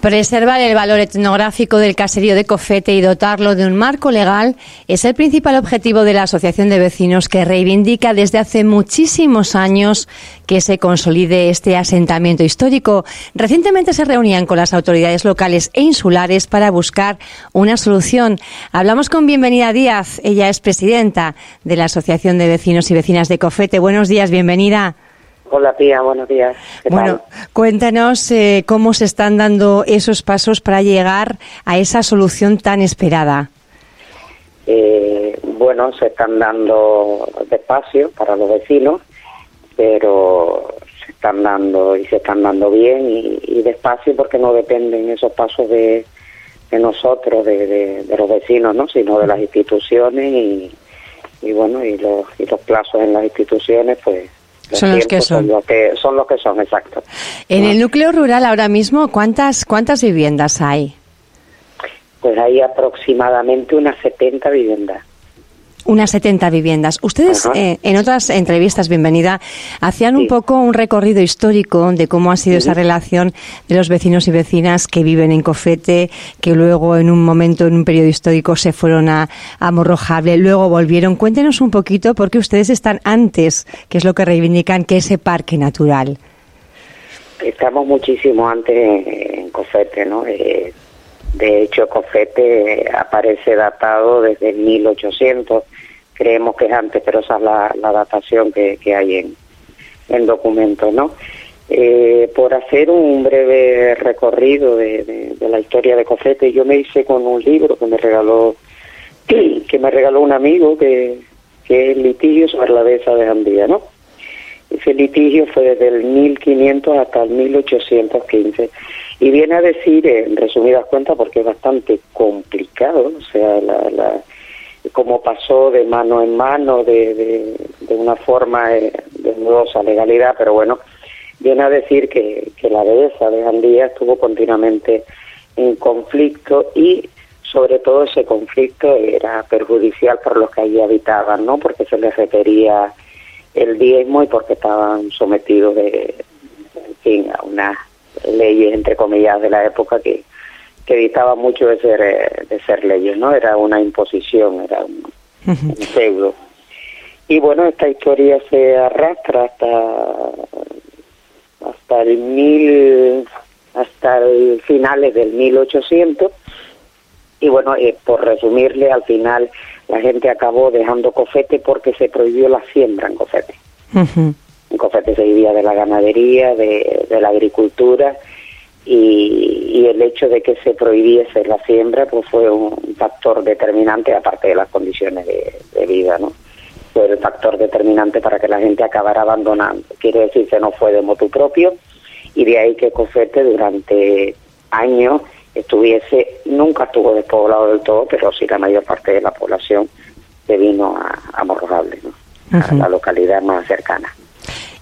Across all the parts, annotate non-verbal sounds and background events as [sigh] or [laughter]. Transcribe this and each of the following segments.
Preservar el valor etnográfico del caserío de Cofete y dotarlo de un marco legal es el principal objetivo de la Asociación de Vecinos que reivindica desde hace muchísimos años que se consolide este asentamiento histórico. Recientemente se reunían con las autoridades locales e insulares para buscar una solución. Hablamos con Bienvenida Díaz, ella es presidenta de la Asociación de Vecinos y Vecinas de Cofete. Buenos días, bienvenida. Hola tía, buenos días. Bueno, cuéntanos eh, cómo se están dando esos pasos para llegar a esa solución tan esperada. Eh, bueno, se están dando despacio para los vecinos, pero se están dando y se están dando bien y, despacio porque no dependen esos pasos de, nosotros, de, los vecinos, ¿no? sino de las instituciones y, y bueno, y los, y los plazos en las instituciones, pues son los que son. Son los que son, exacto. En el núcleo rural ahora mismo, ¿cuántas, cuántas viviendas hay? Pues hay aproximadamente unas 70 viviendas unas 70 viviendas. Ustedes eh, en otras entrevistas, bienvenida, hacían un poco un recorrido histórico de cómo ha sido esa relación de los vecinos y vecinas que viven en Cofete, que luego en un momento, en un periodo histórico, se fueron a, a Morrojable, luego volvieron. Cuéntenos un poquito porque ustedes están antes, que es lo que reivindican, que ese parque natural. Estamos muchísimo antes en Cofete, ¿no? Eh, de hecho, Cofete aparece datado desde 1800 creemos que es antes, pero esa es la, datación que, hay en, en documentos, ¿no? Eh, por hacer un breve recorrido de, la historia de Cofete, yo me hice con un libro que me regaló [clears throat] que me regaló un amigo que, que es litigio sobre la dehesa de Andía, ¿no? Ese litigio fue desde el 1500 hasta el 1815 y viene a decir, en resumidas cuentas, porque es bastante complicado, o sea, la como pasó de mano en mano, de, de, una forma eh, de dudosa legalidad, pero bueno, viene a decir que, que la dehesa de Andía estuvo continuamente en conflicto y sobre todo ese conflicto era perjudicial para los que allí habitaban, ¿no? Porque se les requería el diezmo y porque estaban sometidos de, en fin, a unas leyes, entre comillas, de la época que, que dictaba mucho de ser, eh, de ser leyes, ¿no? Era una imposición, era un, feudo. Y bueno, esta historia se arrastra hasta hasta el mil hasta el finales del 1800 y bueno, eh, por resumirle, al final la gente acabó dejando Cofete porque se prohibió la siembra en Cofete. En Cofete se vivía de la ganadería, de, de la agricultura y, el hecho de que se prohibiese la siembra pues fue un factor determinante aparte de las condiciones de, vida no fue el factor determinante para que la gente acabara abandonando. Quiere decir que no fue de motu propio y de ahí que Cofete durante años estuviese nunca estuvo despoblado del todo pero sí la mayor parte de la población se vino a, a Morrojable ¿no? a la localidad más cercana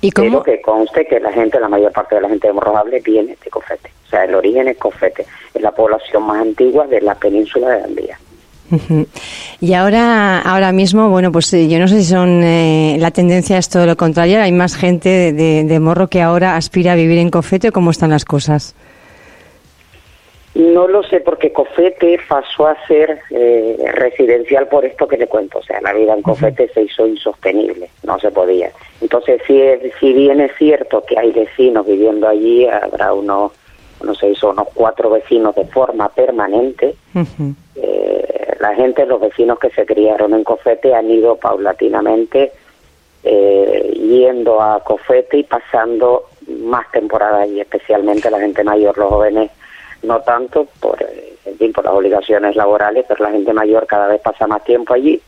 ¿Y cómo? que conste que la gente, la mayor parte de la gente de Morrojable viene de Cofete. O sea, el origen es Cofete. Es la población más antigua de la península de Andía. Y ahora, ahora mismo, bueno, pues eh, yo no sé si son eh, la tendencia es todo lo contrario. Hay más gente de, de, Morro que ahora aspira a vivir en Cofete. ¿Cómo están las cosas? No lo sé porque Cofete pasó a ser eh, residencial por esto que le cuento. O sea, la vida en Cofete se hizo insostenible, no se podía. Entonces, si, si bien es cierto que hay vecinos viviendo allí, habrá unos, no sé, son unos cuatro vecinos de forma permanente. eh, la gente, los vecinos que se criaron en Cofete han ido paulatinamente eh, yendo a Cofete y pasando más temporadas y especialmente la gente mayor, los jóvenes no tanto por, eh, por las obligaciones laborales, pero la gente mayor cada vez pasa más tiempo allí.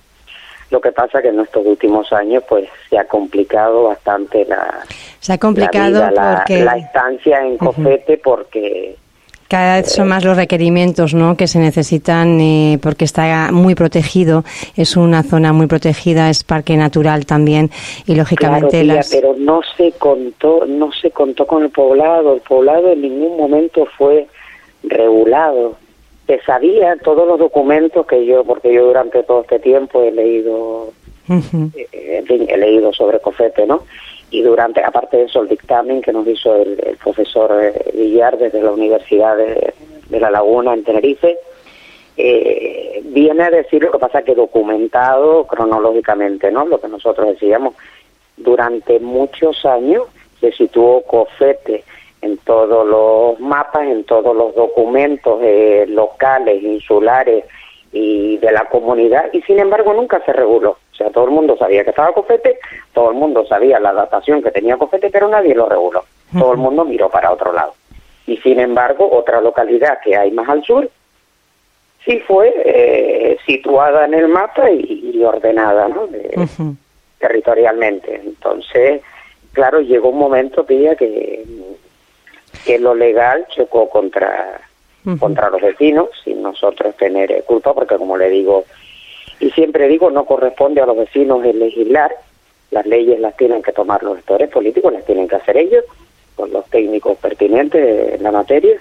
Lo que pasa que en estos últimos años pues se ha complicado bastante la, se ha complicado la, la, estancia en Cofete porque cada vez son más los requerimientos ¿no? que se necesitan eh, porque está muy protegido, es una zona muy protegida, es parque natural también y lógicamente pero no se contó, no se contó con el poblado, el poblado en ningún momento fue regulado, que sabía todos los documentos que yo, porque yo durante todo este tiempo he leído, eh, he leído sobre Cofete, ¿no? Y durante, aparte de eso, el dictamen que nos hizo el, profesor eh, Villar desde la Universidad de, de la laguna en Tenerife, eh, viene a decir lo que pasa que documentado cronológicamente, ¿no? Lo que nosotros decíamos, durante muchos años se situó Cofete en todos los mapas, en todos los documentos eh, locales, insulares y de la comunidad, y sin embargo nunca se reguló. O sea, todo el mundo sabía que estaba Cofete, todo el mundo sabía la datación que tenía Cofete, pero nadie lo reguló. Todo el mundo miró para otro lado. Y sin embargo, otra localidad que hay más al sur, sí fue eh, situada en el mapa y, ordenada, ¿no? Territorialmente. Entonces, claro, llegó un momento, Pilla, que, que lo legal chocó contra, contra los vecinos, sin nosotros tener culpa, porque como le digo, y siempre digo, no corresponde a los vecinos el legislar, las leyes las tienen que tomar los gestores políticos, las tienen que hacer ellos, con los técnicos pertinentes en la materia,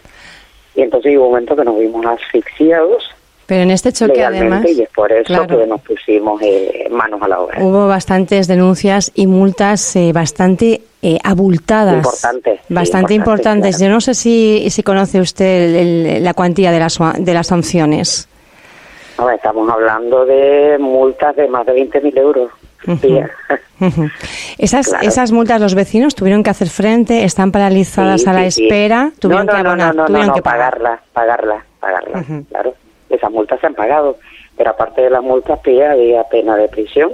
y entonces hubo un momento que nos vimos asfixiados pero en este choque además... Y es por eso que nos pusimos eh, manos a la obra. Hubo bastantes denuncias y multas eh, bastante eh, abultadas. Importantes. Bastante importantes. Yo no sé si, si conoce usted la cuantía de las, de las sanciones. estamos hablando de multas de más de 20.000 euros. [laughs] esas, esas multas los vecinos tuvieron que hacer frente, están paralizadas a la espera, tuvieron no, que abonar, no, tuvieron que pagarla, pagarla, pagarla, claro esas multas se han pagado, pero aparte de las multas había pena de prisión.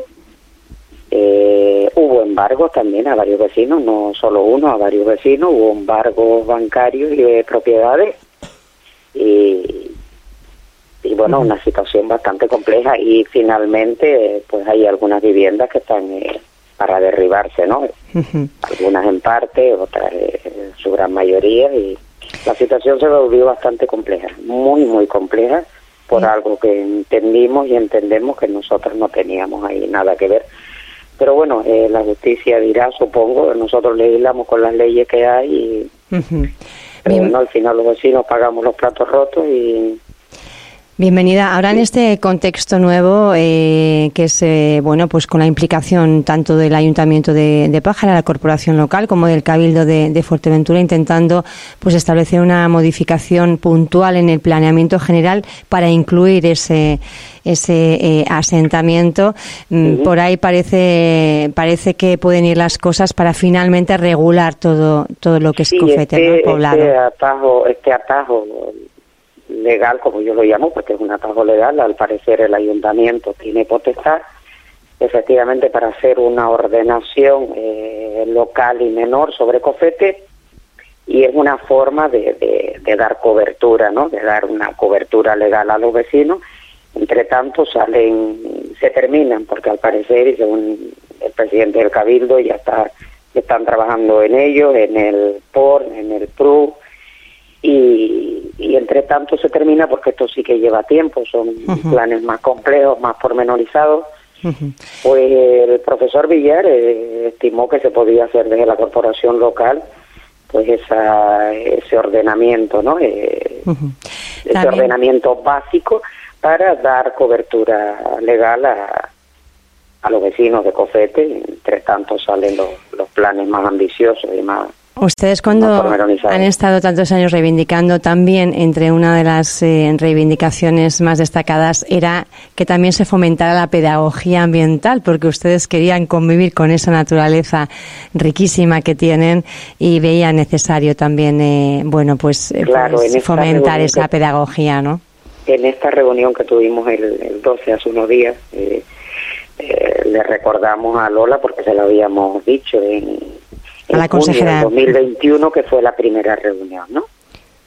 Eh, hubo embargos también a varios vecinos, no solo uno, a varios vecinos, hubo embargos bancarios y de propiedades. Y, y bueno, una situación bastante compleja y finalmente pues hay algunas viviendas que están eh, para derribarse, ¿no? Algunas en parte, otras en su gran mayoría y la situación se volvió bastante compleja, muy, muy compleja por algo que entendimos y entendemos que nosotros no teníamos ahí nada que ver. Pero bueno, eh, la justicia dirá, supongo, nosotros legislamos con las leyes que hay y bueno, al final los vecinos pagamos los platos rotos y Bienvenida. Ahora en este contexto nuevo, eh, que es eh, bueno, pues con la implicación tanto del Ayuntamiento de, de Pájara, la corporación local, como del Cabildo de, Fuerteventura, intentando pues establecer una modificación puntual en el planeamiento general para incluir ese ese eh, asentamiento. Mm, por ahí parece parece que pueden ir las cosas para finalmente regular todo todo lo que es Cofete, este, poblado. Este atajo, este atajo legal, como yo lo llamo, porque es un atajo legal, al parecer el ayuntamiento tiene potestad, efectivamente, para hacer una ordenación eh, local y menor sobre COFETE, y es una forma de, de, dar cobertura, ¿no? De dar una cobertura legal a los vecinos. Entre tanto, salen, se terminan, porque al parecer, y según el presidente del Cabildo, ya está, están trabajando en ello, en el POR, en el PRU, y, y entre tanto se termina porque esto sí que lleva tiempo, son planes más complejos, más pormenorizados. Pues el profesor Villar eh, estimó que se podía hacer desde la corporación local pues esa, ese ordenamiento, ¿no? Eh, ese ordenamiento básico para dar cobertura legal a, a los vecinos de Cofete. Entre tanto salen los, los planes más ambiciosos y más Ustedes cuando han estado tantos años reivindicando también, entre una de las eh, reivindicaciones más destacadas era que también se fomentara la pedagogía ambiental, porque ustedes querían convivir con esa naturaleza riquísima que tienen y veían necesario también, eh, bueno, pues, eh, pues fomentar esa pedagogía, ¿no? En esta reunión que tuvimos el, 12, hace unos días, le recordamos a Lola, porque se lo habíamos dicho en a la consejera. 2021, que fue la primera reunión, ¿no?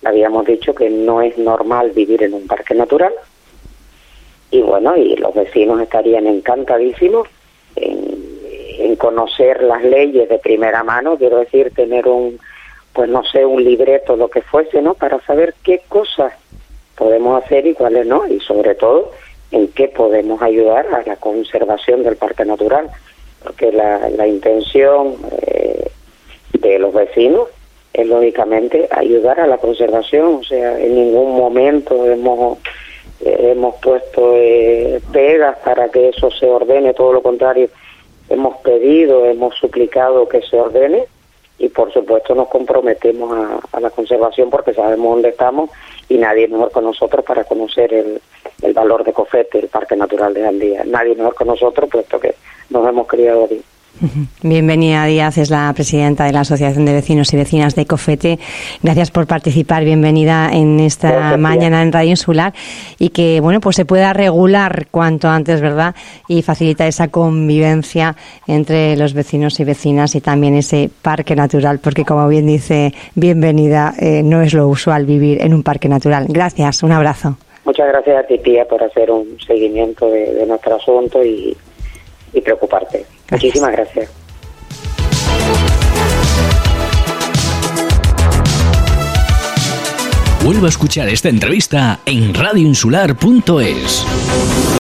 Habíamos dicho que no es normal vivir en un parque natural y bueno, y los vecinos estarían encantadísimos en, conocer las leyes de primera mano, quiero decir, tener un, pues no sé, un libreto, lo que fuese, ¿no? Para saber qué cosas podemos hacer y cuáles no, y sobre todo en qué podemos ayudar a la conservación del parque natural, porque la, la intención eh, de los vecinos es lógicamente ayudar a la conservación, o sea, en ningún momento hemos eh, hemos puesto eh, pegas para que eso se ordene, todo lo contrario, hemos pedido, hemos suplicado que se ordene y por supuesto nos comprometemos a, la conservación porque sabemos dónde estamos y nadie mejor que nosotros para conocer el, el valor de Cofete, el Parque Natural de Andía. Nadie mejor que nosotros puesto que nos hemos criado allí. Bienvenida Díaz, es la presidenta de la Asociación de Vecinos y Vecinas de Cofete. Gracias por participar, bienvenida en esta mañana en Radio Insular y que bueno pues se pueda regular cuanto antes, ¿verdad? Y facilita esa convivencia entre los vecinos y vecinas y también ese parque natural, porque como bien dice, bienvenida, eh, no es lo usual vivir en un parque natural. Gracias, un abrazo. Muchas gracias a ti, tía, por hacer un seguimiento de nuestro asunto y y preocuparte. Muchísimas gracias. Vuelvo a escuchar esta entrevista en radioinsular.es.